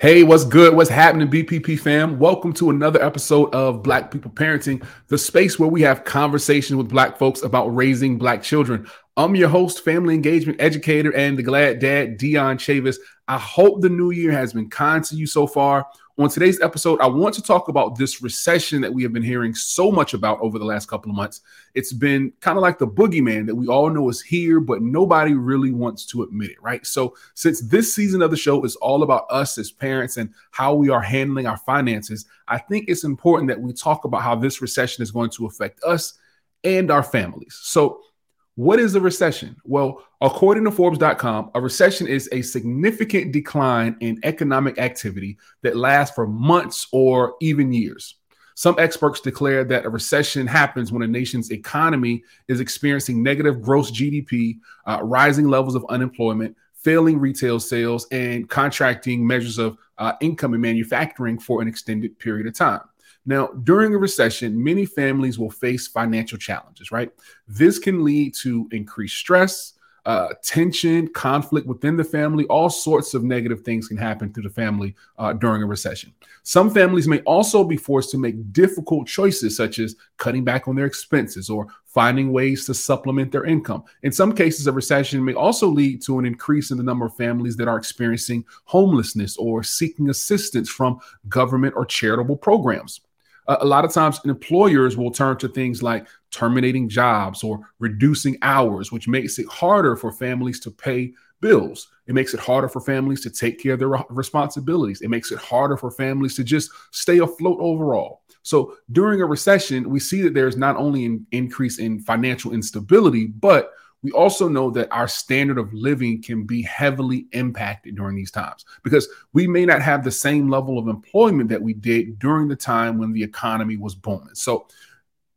Hey, what's good? What's happening, BPP fam? Welcome to another episode of Black People Parenting, the space where we have conversations with Black folks about raising Black children. I'm your host, family engagement educator, and the glad dad, Dion Chavis. I hope the new year has been kind to you so far. On today's episode, I want to talk about this recession that we have been hearing so much about over the last couple of months. It's been kind of like the boogeyman that we all know is here, but nobody really wants to admit it, right? So, since this season of the show is all about us as parents and how we are handling our finances, I think it's important that we talk about how this recession is going to affect us and our families. So, what is a recession? Well, according to Forbes.com, a recession is a significant decline in economic activity that lasts for months or even years. Some experts declare that a recession happens when a nation's economy is experiencing negative gross GDP, uh, rising levels of unemployment, failing retail sales, and contracting measures of uh, income and manufacturing for an extended period of time. Now, during a recession, many families will face financial challenges, right? This can lead to increased stress, uh, tension, conflict within the family. All sorts of negative things can happen to the family uh, during a recession. Some families may also be forced to make difficult choices, such as cutting back on their expenses or finding ways to supplement their income. In some cases, a recession may also lead to an increase in the number of families that are experiencing homelessness or seeking assistance from government or charitable programs a lot of times employers will turn to things like terminating jobs or reducing hours, which makes it harder for families to pay bills. It makes it harder for families to take care of their responsibilities. It makes it harder for families to just stay afloat overall. So during a recession, we see that there's not only an increase in financial instability, but we also know that our standard of living can be heavily impacted during these times because we may not have the same level of employment that we did during the time when the economy was booming. So,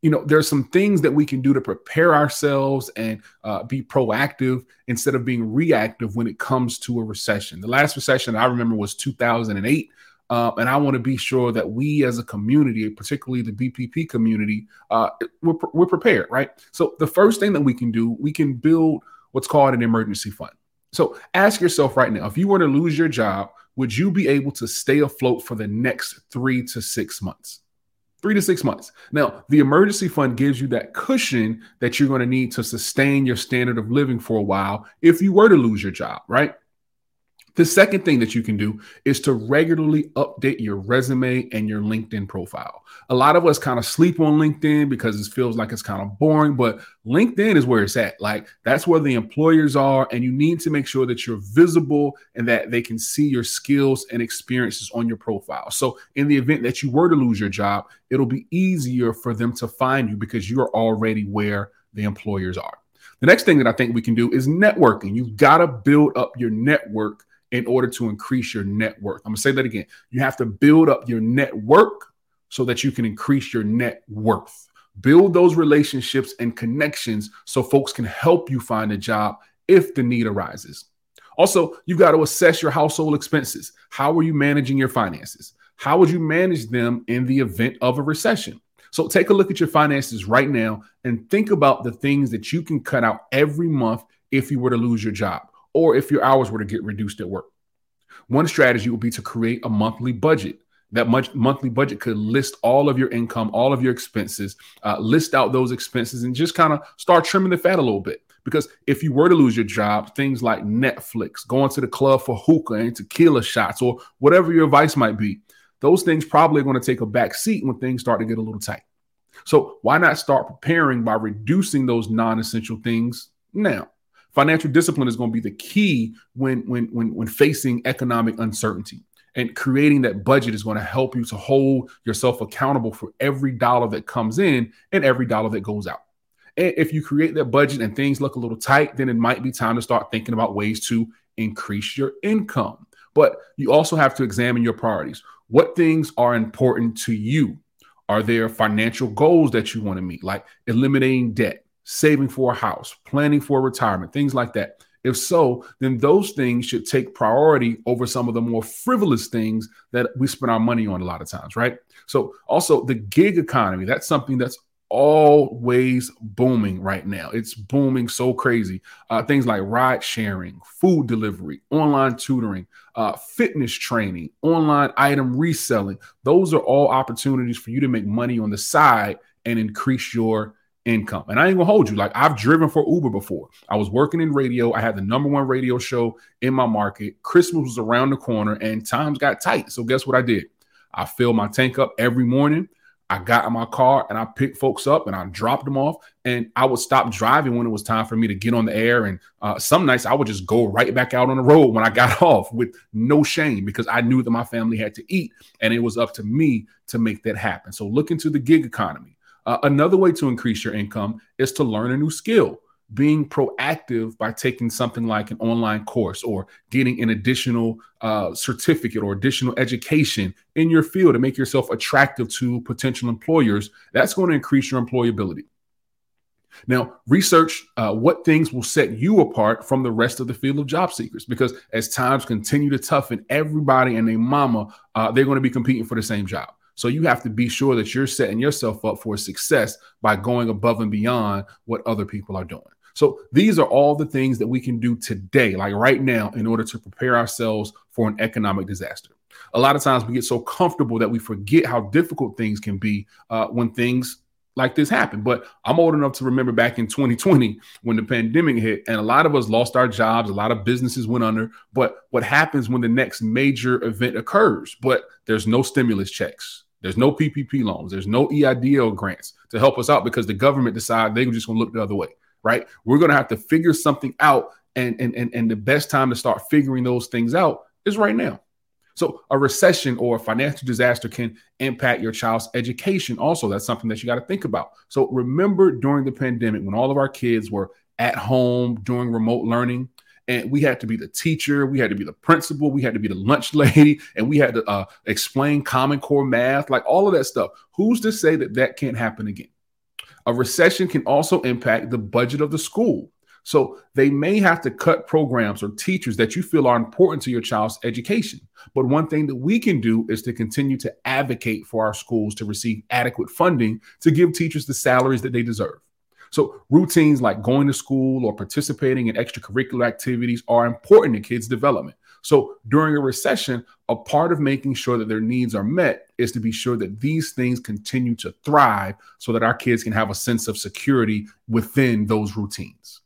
you know, there's some things that we can do to prepare ourselves and uh, be proactive instead of being reactive when it comes to a recession. The last recession I remember was 2008 uh, and I want to be sure that we as a community, particularly the BPP community, uh, we're, we're prepared, right? So the first thing that we can do, we can build what's called an emergency fund. So ask yourself right now, if you were to lose your job, would you be able to stay afloat for the next three to six months? Three to six months. Now, the emergency fund gives you that cushion that you're going to need to sustain your standard of living for a while if you were to lose your job, right? The second thing that you can do is to regularly update your resume and your LinkedIn profile. A lot of us kind of sleep on LinkedIn because it feels like it's kind of boring, but LinkedIn is where it's at. Like that's where the employers are, and you need to make sure that you're visible and that they can see your skills and experiences on your profile. So, in the event that you were to lose your job, it'll be easier for them to find you because you're already where the employers are. The next thing that I think we can do is networking. You've got to build up your network in order to increase your net worth. I'm going to say that again. You have to build up your network so that you can increase your net worth. Build those relationships and connections so folks can help you find a job if the need arises. Also, you've got to assess your household expenses. How are you managing your finances? How would you manage them in the event of a recession? So take a look at your finances right now and think about the things that you can cut out every month if you were to lose your job or if your hours were to get reduced at work. One strategy would be to create a monthly budget. That much monthly budget could list all of your income, all of your expenses, uh, list out those expenses, and just kind of start trimming the fat a little bit. Because if you were to lose your job, things like Netflix, going to the club for hookah and tequila shots, or whatever your advice might be, those things probably are going to take a back seat when things start to get a little tight. So why not start preparing by reducing those non-essential things now? Financial discipline is going to be the key when when when when facing economic uncertainty. And creating that budget is going to help you to hold yourself accountable for every dollar that comes in and every dollar that goes out. And if you create that budget and things look a little tight, then it might be time to start thinking about ways to increase your income. But you also have to examine your priorities. What things are important to you? Are there financial goals that you want to meet, like eliminating debt, saving for a house, planning for retirement, things like that? If so, then those things should take priority over some of the more frivolous things that we spend our money on a lot of times, right? So, also the gig economy, that's something that's always booming right now. It's booming so crazy. Uh, things like ride sharing, food delivery, online tutoring, uh, fitness training, online item reselling. Those are all opportunities for you to make money on the side and increase your income. And I ain't gonna hold you. Like I've driven for Uber before. I was working in radio. I had the number one radio show in my market. Christmas was around the corner and times got tight. So guess what I did? I filled my tank up every morning. I got in my car and I picked folks up and I dropped them off. And I would stop driving when it was time for me to get on the air. And uh, some nights I would just go right back out on the road when I got off with no shame because I knew that my family had to eat and it was up to me to make that happen. So look into the gig economy. Uh, another way to increase your income is to learn a new skill being proactive by taking something like an online course or getting an additional uh, certificate or additional education in your field to make yourself attractive to potential employers, that's going to increase your employability. Now, research uh, what things will set you apart from the rest of the field of job seekers, because as times continue to toughen, everybody and their mama, uh, they're going to be competing for the same job. So you have to be sure that you're setting yourself up for success by going above and beyond what other people are doing. So these are all the things that we can do today, like right now, in order to prepare ourselves for an economic disaster. A lot of times we get so comfortable that we forget how difficult things can be uh, when things like this happen. But I'm old enough to remember back in 2020 when the pandemic hit, and a lot of us lost our jobs, a lot of businesses went under. But what happens when the next major event occurs? But there's no stimulus checks. There's no PPP loans. There's no EIDL grants to help us out because the government decided they were just going to look the other way right? We're going to have to figure something out. And, and, and, and the best time to start figuring those things out is right now. So a recession or a financial disaster can impact your child's education. Also, that's something that you got to think about. So remember during the pandemic when all of our kids were at home doing remote learning, and we had to be the teacher, we had to be the principal, we had to be the lunch lady, and we had to uh, explain Common Core math, like all of that stuff. Who's to say that that can't happen again? A recession can also impact the budget of the school. So they may have to cut programs or teachers that you feel are important to your child's education. But one thing that we can do is to continue to advocate for our schools to receive adequate funding to give teachers the salaries that they deserve. So routines like going to school or participating in extracurricular activities are important to kids' development. So during a recession, a part of making sure that their needs are met is to be sure that these things continue to thrive so that our kids can have a sense of security within those routines.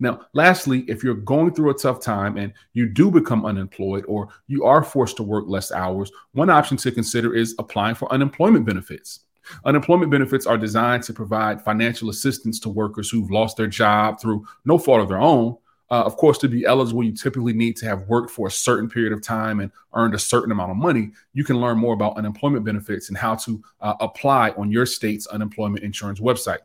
Now, lastly, if you're going through a tough time and you do become unemployed or you are forced to work less hours, one option to consider is applying for unemployment benefits. Unemployment benefits are designed to provide financial assistance to workers who've lost their job through no fault of their own, uh, of course, to be eligible, you typically need to have worked for a certain period of time and earned a certain amount of money. You can learn more about unemployment benefits and how to uh, apply on your state's unemployment insurance website.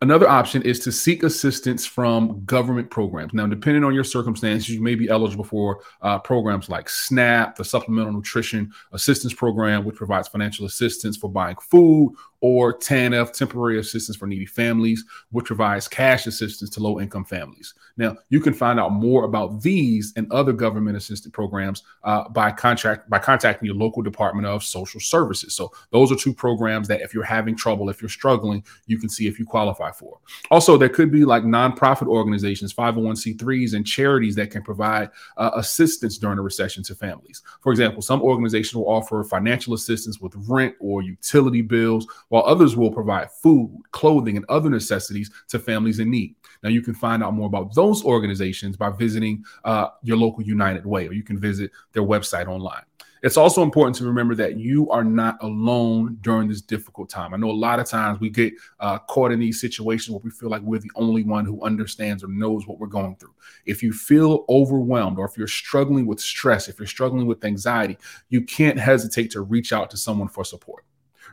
Another option is to seek assistance from government programs. Now, depending on your circumstances, you may be eligible for uh, programs like SNAP, the Supplemental Nutrition Assistance Program, which provides financial assistance for buying food or TANF, temporary assistance for needy families, which provides cash assistance to low income families. Now, you can find out more about these and other government assisted programs uh, by contract by contacting your local Department of Social Services. So, those are two programs that if you're having trouble, if you're struggling, you can see if you qualify for. Also, there could be like nonprofit organizations, 501c3s, and charities that can provide uh, assistance during a recession to families. For example, some organizations will offer financial assistance with rent or utility bills while others will provide food, clothing, and other necessities to families in need. Now, you can find out more about those organizations by visiting uh, your local United Way, or you can visit their website online. It's also important to remember that you are not alone during this difficult time. I know a lot of times we get uh, caught in these situations where we feel like we're the only one who understands or knows what we're going through. If you feel overwhelmed or if you're struggling with stress, if you're struggling with anxiety, you can't hesitate to reach out to someone for support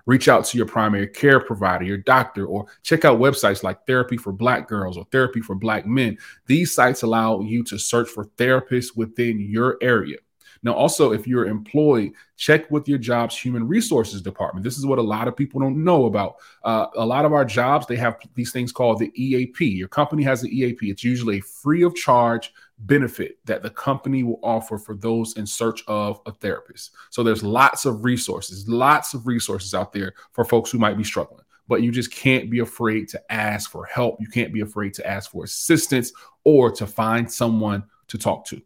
reach out to your primary care provider, your doctor, or check out websites like Therapy for Black Girls or Therapy for Black Men. These sites allow you to search for therapists within your area. Now, also, if you're employed, check with your job's human resources department. This is what a lot of people don't know about. Uh, a lot of our jobs, they have these things called the EAP. Your company has the EAP. It's usually a free of charge benefit that the company will offer for those in search of a therapist. So there's lots of resources, lots of resources out there for folks who might be struggling. but you just can't be afraid to ask for help. You can't be afraid to ask for assistance or to find someone to talk to.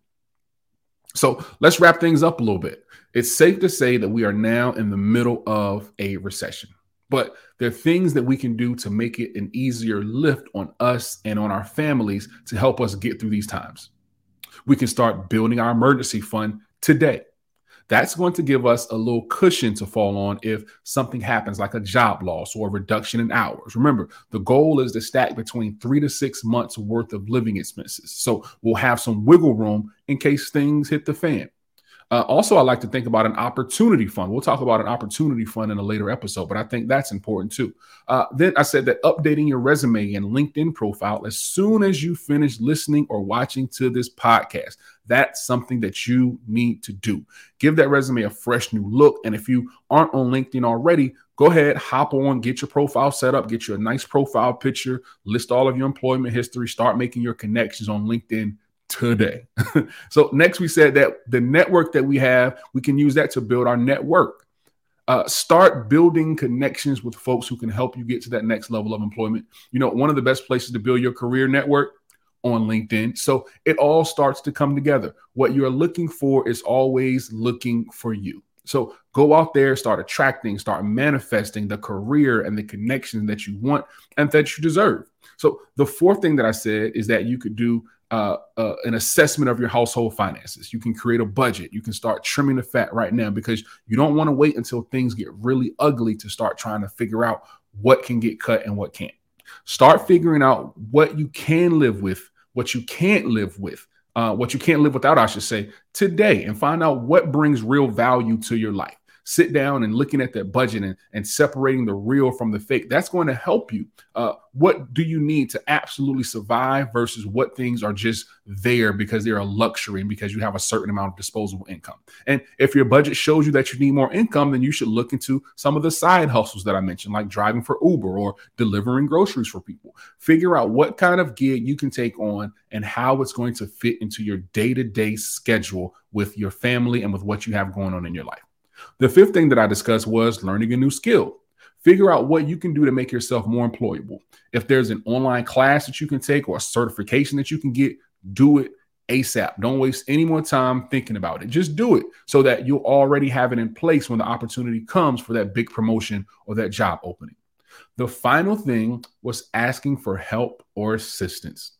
So let's wrap things up a little bit. It's safe to say that we are now in the middle of a recession, but there are things that we can do to make it an easier lift on us and on our families to help us get through these times. We can start building our emergency fund today. That's going to give us a little cushion to fall on if something happens, like a job loss or a reduction in hours. Remember, the goal is to stack between three to six months worth of living expenses. So we'll have some wiggle room in case things hit the fan. Uh, also, I like to think about an opportunity fund. We'll talk about an opportunity fund in a later episode, but I think that's important too. Uh, then I said that updating your resume and LinkedIn profile as soon as you finish listening or watching to this podcast. That's something that you need to do. Give that resume a fresh new look. And if you aren't on LinkedIn already, go ahead, hop on, get your profile set up, get you a nice profile picture, list all of your employment history, start making your connections on LinkedIn today. so next we said that the network that we have, we can use that to build our network. Uh, start building connections with folks who can help you get to that next level of employment. You know, one of the best places to build your career network on LinkedIn. So it all starts to come together. What you're looking for is always looking for you. So go out there, start attracting, start manifesting the career and the connection that you want and that you deserve. So the fourth thing that I said is that you could do uh, uh, an assessment of your household finances. You can create a budget. You can start trimming the fat right now because you don't want to wait until things get really ugly to start trying to figure out what can get cut and what can't. Start figuring out what you can live with, what you can't live with, uh, what you can't live without, I should say, today, and find out what brings real value to your life sit down and looking at that budget and, and separating the real from the fake, that's going to help you. Uh, what do you need to absolutely survive versus what things are just there because they're a luxury and because you have a certain amount of disposable income? And if your budget shows you that you need more income, then you should look into some of the side hustles that I mentioned, like driving for Uber or delivering groceries for people. Figure out what kind of gig you can take on and how it's going to fit into your day to day schedule with your family and with what you have going on in your life. The fifth thing that I discussed was learning a new skill. Figure out what you can do to make yourself more employable. If there's an online class that you can take or a certification that you can get, do it ASAP. Don't waste any more time thinking about it. Just do it so that you'll already have it in place when the opportunity comes for that big promotion or that job opening. The final thing was asking for help or assistance.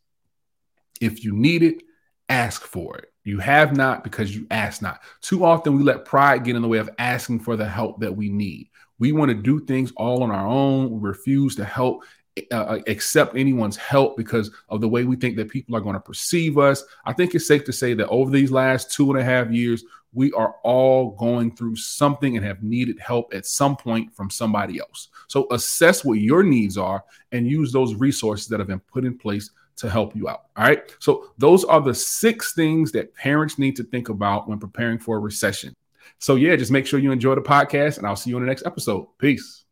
If you need it, ask for it. You have not because you ask not. Too often we let pride get in the way of asking for the help that we need. We want to do things all on our own. We refuse to help, uh, uh, accept anyone's help because of the way we think that people are going to perceive us. I think it's safe to say that over these last two and a half years, we are all going through something and have needed help at some point from somebody else. So assess what your needs are and use those resources that have been put in place to help you out. All right. So, those are the six things that parents need to think about when preparing for a recession. So, yeah, just make sure you enjoy the podcast, and I'll see you in the next episode. Peace.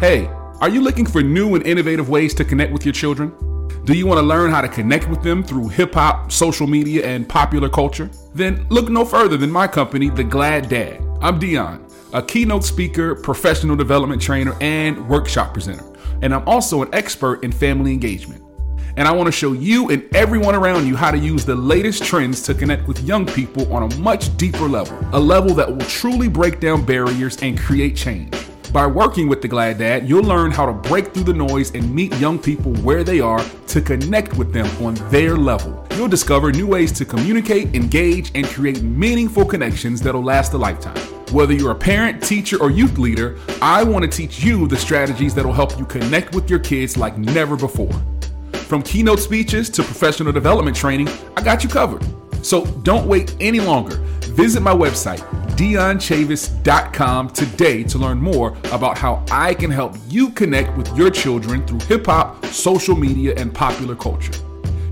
Hey, are you looking for new and innovative ways to connect with your children? Do you want to learn how to connect with them through hip hop, social media, and popular culture? Then look no further than my company, The Glad Dad. I'm Dion, a keynote speaker, professional development trainer, and workshop presenter. And I'm also an expert in family engagement and I want to show you and everyone around you how to use the latest trends to connect with young people on a much deeper level, a level that will truly break down barriers and create change. By working with the Glad Dad, you'll learn how to break through the noise and meet young people where they are to connect with them on their level. You'll discover new ways to communicate, engage, and create meaningful connections that'll last a lifetime. Whether you're a parent, teacher, or youth leader, I want to teach you the strategies that'll help you connect with your kids like never before. From keynote speeches to professional development training, I got you covered. So don't wait any longer. Visit my website, dionchavis.com today to learn more about how I can help you connect with your children through hip hop, social media, and popular culture.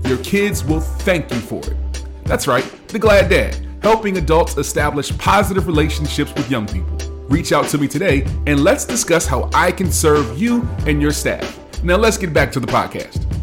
Your kids will thank you for it. That's right, the Glad Dad, helping adults establish positive relationships with young people. Reach out to me today and let's discuss how I can serve you and your staff. Now let's get back to the podcast.